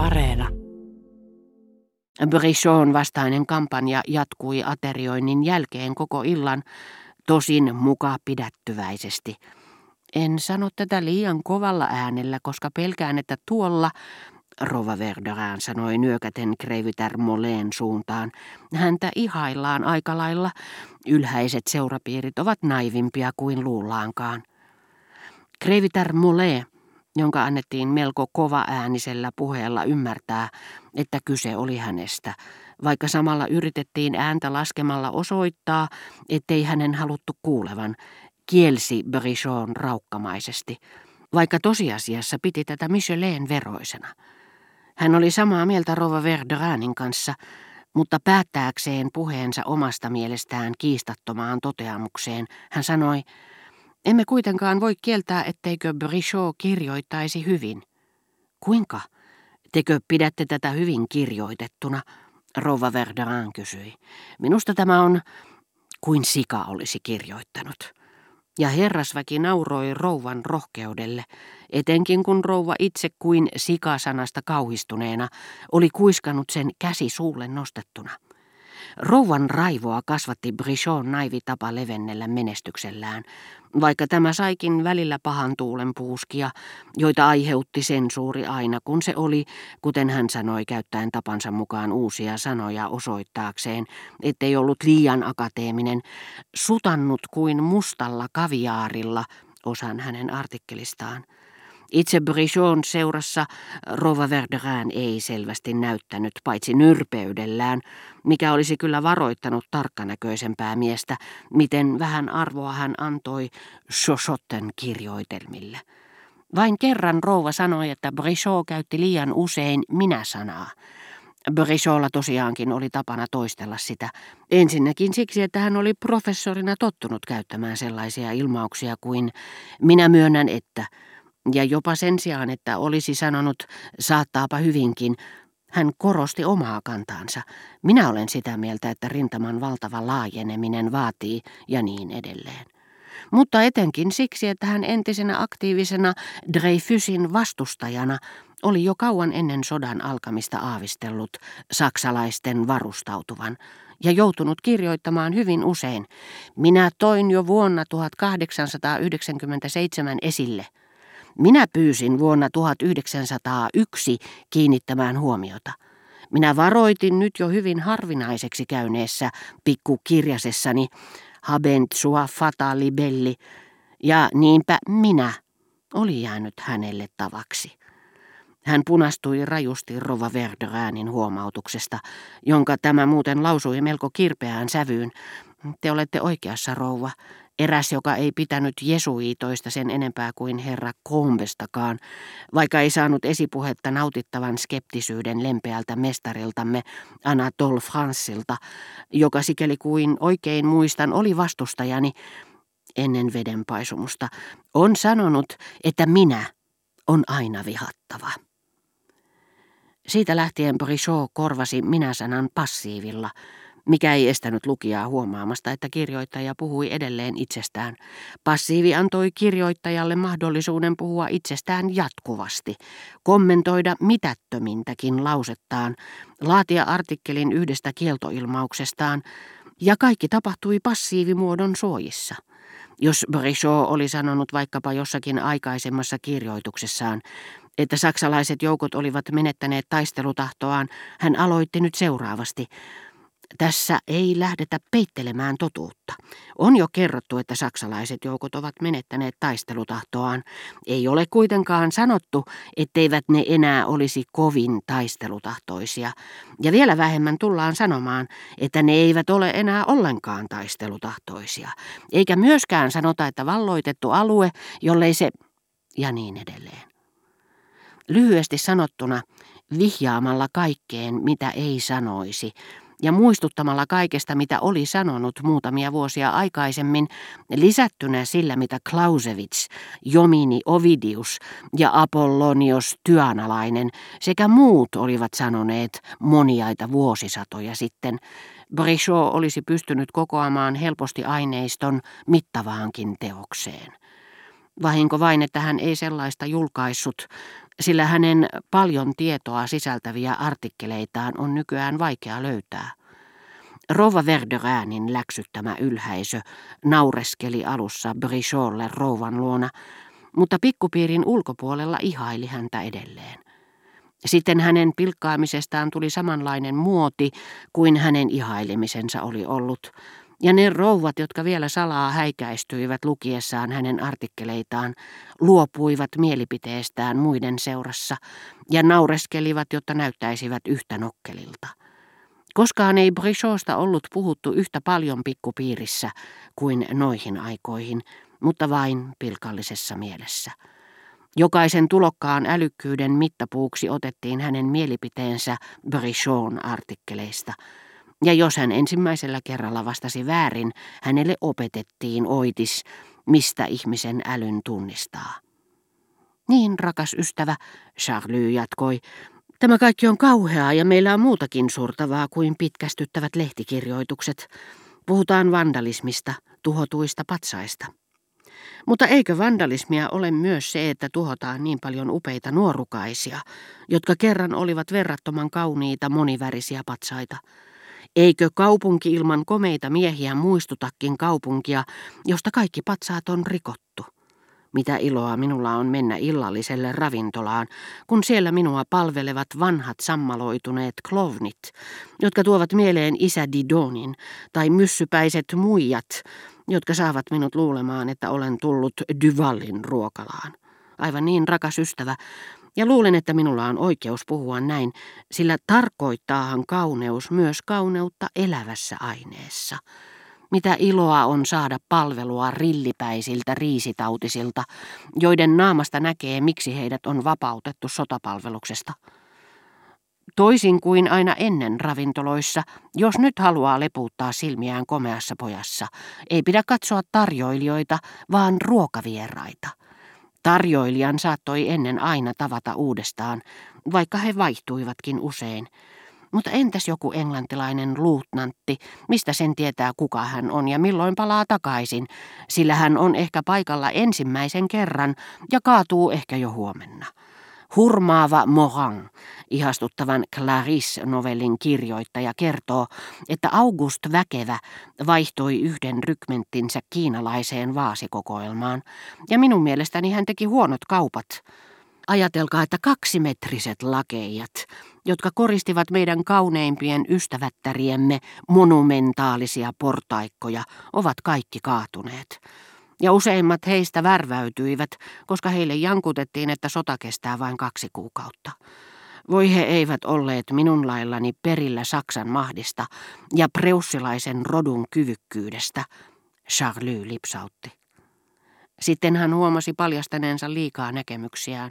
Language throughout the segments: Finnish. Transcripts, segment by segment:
Areena. Brichon vastainen kampanja jatkui aterioinnin jälkeen koko illan, tosin muka pidättyväisesti. En sano tätä liian kovalla äänellä, koska pelkään, että tuolla, Rova Verderin sanoi nyökäten Kreiviter Moleen suuntaan, häntä ihaillaan aika lailla. Ylhäiset seurapiirit ovat naivimpia kuin luullaankaan. Kreiviter Molee jonka annettiin melko kova äänisellä puheella ymmärtää, että kyse oli hänestä, vaikka samalla yritettiin ääntä laskemalla osoittaa, ettei hänen haluttu kuulevan, kielsi Brichon raukkamaisesti, vaikka tosiasiassa piti tätä Michelin veroisena. Hän oli samaa mieltä Rova Verderanin kanssa, mutta päättääkseen puheensa omasta mielestään kiistattomaan toteamukseen, hän sanoi, emme kuitenkaan voi kieltää, etteikö Brichot kirjoittaisi hyvin. Kuinka? Tekö pidätte tätä hyvin kirjoitettuna? Rova Verderin kysyi. Minusta tämä on kuin sika olisi kirjoittanut. Ja herrasväki nauroi rouvan rohkeudelle, etenkin kun rouva itse kuin sikasanasta kauhistuneena oli kuiskannut sen käsi suulle nostettuna. Rouvan raivoa kasvatti Brichon naivi tapa levennellä menestyksellään, vaikka tämä saikin välillä pahan tuulen puuskia, joita aiheutti sensuuri aina, kun se oli, kuten hän sanoi käyttäen tapansa mukaan uusia sanoja osoittaakseen, ettei ollut liian akateeminen, sutannut kuin mustalla kaviaarilla osan hänen artikkelistaan. Itse Brichon seurassa Rova Verderin ei selvästi näyttänyt paitsi nyrpeydellään, mikä olisi kyllä varoittanut tarkkanäköisempää miestä, miten vähän arvoa hän antoi Chochotten kirjoitelmille. Vain kerran rouva sanoi, että Brichot käytti liian usein minä-sanaa. Bricholla tosiaankin oli tapana toistella sitä. Ensinnäkin siksi, että hän oli professorina tottunut käyttämään sellaisia ilmauksia kuin minä myönnän, että – ja jopa sen sijaan, että olisi sanonut saattaapa hyvinkin, hän korosti omaa kantaansa. Minä olen sitä mieltä, että rintaman valtava laajeneminen vaatii ja niin edelleen. Mutta etenkin siksi, että hän entisenä aktiivisena Dreyfusin vastustajana oli jo kauan ennen sodan alkamista aavistellut saksalaisten varustautuvan ja joutunut kirjoittamaan hyvin usein. Minä toin jo vuonna 1897 esille – minä pyysin vuonna 1901 kiinnittämään huomiota. Minä varoitin nyt jo hyvin harvinaiseksi käyneessä pikkukirjasessani Habent sua fata libelli, ja niinpä minä oli jäänyt hänelle tavaksi. Hän punastui rajusti Rova Verderäänin huomautuksesta, jonka tämä muuten lausui melko kirpeään sävyyn. Te olette oikeassa, rouva. Eräs, joka ei pitänyt jesuiitoista sen enempää kuin herra Kombestakaan, vaikka ei saanut esipuhetta nautittavan skeptisyyden lempeältä mestariltamme Anatole Fransilta, joka sikäli kuin oikein muistan oli vastustajani ennen vedenpaisumusta, on sanonut, että minä on aina vihattava. Siitä lähtien Brichot korvasi minä-sanan passiivilla – mikä ei estänyt lukijaa huomaamasta, että kirjoittaja puhui edelleen itsestään. Passiivi antoi kirjoittajalle mahdollisuuden puhua itsestään jatkuvasti, kommentoida mitättömintäkin lausettaan, laatia artikkelin yhdestä kieltoilmauksestaan, ja kaikki tapahtui passiivimuodon suojissa. Jos Brichot oli sanonut vaikkapa jossakin aikaisemmassa kirjoituksessaan, että saksalaiset joukot olivat menettäneet taistelutahtoaan, hän aloitti nyt seuraavasti – tässä ei lähdetä peittelemään totuutta. On jo kerrottu, että saksalaiset joukot ovat menettäneet taistelutahtoaan. Ei ole kuitenkaan sanottu, etteivät ne enää olisi kovin taistelutahtoisia. Ja vielä vähemmän tullaan sanomaan, että ne eivät ole enää ollenkaan taistelutahtoisia. Eikä myöskään sanota, että valloitettu alue, jollei se... ja niin edelleen. Lyhyesti sanottuna, vihjaamalla kaikkeen, mitä ei sanoisi, ja muistuttamalla kaikesta, mitä oli sanonut muutamia vuosia aikaisemmin, lisättynä sillä, mitä Clausewitz, Jomini Ovidius ja Apollonios Tyanalainen sekä muut olivat sanoneet moniaita vuosisatoja sitten, Brichot olisi pystynyt kokoamaan helposti aineiston mittavaankin teokseen. Vahinko vain, että hän ei sellaista julkaissut, sillä hänen paljon tietoa sisältäviä artikkeleitaan on nykyään vaikea löytää. Rova Verderäänin läksyttämä ylhäisö naureskeli alussa Bricholle rouvan luona, mutta pikkupiirin ulkopuolella ihaili häntä edelleen. Sitten hänen pilkkaamisestaan tuli samanlainen muoti kuin hänen ihailemisensa oli ollut, ja ne rouvat, jotka vielä salaa häikäistyivät lukiessaan hänen artikkeleitaan, luopuivat mielipiteestään muiden seurassa ja naureskelivat, jotta näyttäisivät yhtä nokkelilta. Koskaan ei Brichosta ollut puhuttu yhtä paljon pikkupiirissä kuin noihin aikoihin, mutta vain pilkallisessa mielessä. Jokaisen tulokkaan älykkyyden mittapuuksi otettiin hänen mielipiteensä Brichon artikkeleista, ja jos hän ensimmäisellä kerralla vastasi väärin, hänelle opetettiin oitis, mistä ihmisen älyn tunnistaa. Niin, rakas ystävä, Charlie jatkoi, Tämä kaikki on kauheaa ja meillä on muutakin surtavaa kuin pitkästyttävät lehtikirjoitukset. Puhutaan vandalismista, tuhotuista patsaista. Mutta eikö vandalismia ole myös se, että tuhotaan niin paljon upeita nuorukaisia, jotka kerran olivat verrattoman kauniita monivärisiä patsaita? Eikö kaupunki ilman komeita miehiä muistutakin kaupunkia, josta kaikki patsaat on rikottu? Mitä iloa minulla on mennä illalliselle ravintolaan, kun siellä minua palvelevat vanhat sammaloituneet klovnit, jotka tuovat mieleen isä Didonin, tai myssypäiset muijat, jotka saavat minut luulemaan, että olen tullut Duvallin ruokalaan. Aivan niin, rakas ystävä, ja luulen, että minulla on oikeus puhua näin, sillä tarkoittaahan kauneus myös kauneutta elävässä aineessa. Mitä iloa on saada palvelua rillipäisiltä riisitautisilta, joiden naamasta näkee, miksi heidät on vapautettu sotapalveluksesta. Toisin kuin aina ennen ravintoloissa, jos nyt haluaa lepuuttaa silmiään komeassa pojassa, ei pidä katsoa tarjoilijoita, vaan ruokavieraita. Tarjoilijan saattoi ennen aina tavata uudestaan, vaikka he vaihtuivatkin usein. Mutta entäs joku englantilainen luutnantti, mistä sen tietää kuka hän on ja milloin palaa takaisin, sillä hän on ehkä paikalla ensimmäisen kerran ja kaatuu ehkä jo huomenna. Hurmaava Morin, ihastuttavan Clarisse-novellin kirjoittaja, kertoo, että August Väkevä vaihtoi yhden rykmenttinsä kiinalaiseen vaasikokoelmaan, ja minun mielestäni hän teki huonot kaupat. Ajatelkaa, että kaksimetriset lakeijat, jotka koristivat meidän kauneimpien ystävättäriemme monumentaalisia portaikkoja, ovat kaikki kaatuneet ja useimmat heistä värväytyivät, koska heille jankutettiin, että sota kestää vain kaksi kuukautta. Voi he eivät olleet minun laillani perillä Saksan mahdista ja preussilaisen rodun kyvykkyydestä, Charlie lipsautti. Sitten hän huomasi paljastaneensa liikaa näkemyksiään.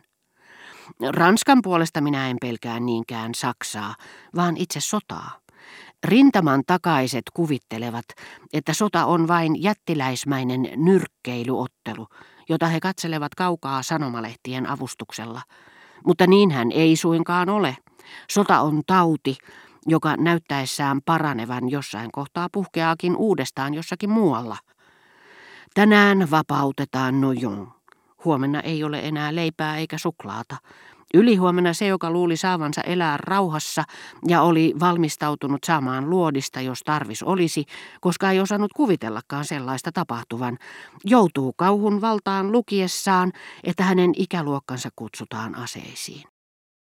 Ranskan puolesta minä en pelkää niinkään Saksaa, vaan itse sotaa. Rintaman takaiset kuvittelevat, että sota on vain jättiläismäinen nyrkkeilyottelu, jota he katselevat kaukaa sanomalehtien avustuksella. Mutta niinhän ei suinkaan ole. Sota on tauti, joka näyttäessään paranevan jossain kohtaa puhkeaakin uudestaan jossakin muualla. Tänään vapautetaan Nojon. Huomenna ei ole enää leipää eikä suklaata. Ylihuomenna se, joka luuli saavansa elää rauhassa ja oli valmistautunut saamaan luodista, jos tarvis olisi, koska ei osannut kuvitellakaan sellaista tapahtuvan, joutuu kauhun valtaan lukiessaan, että hänen ikäluokkansa kutsutaan aseisiin.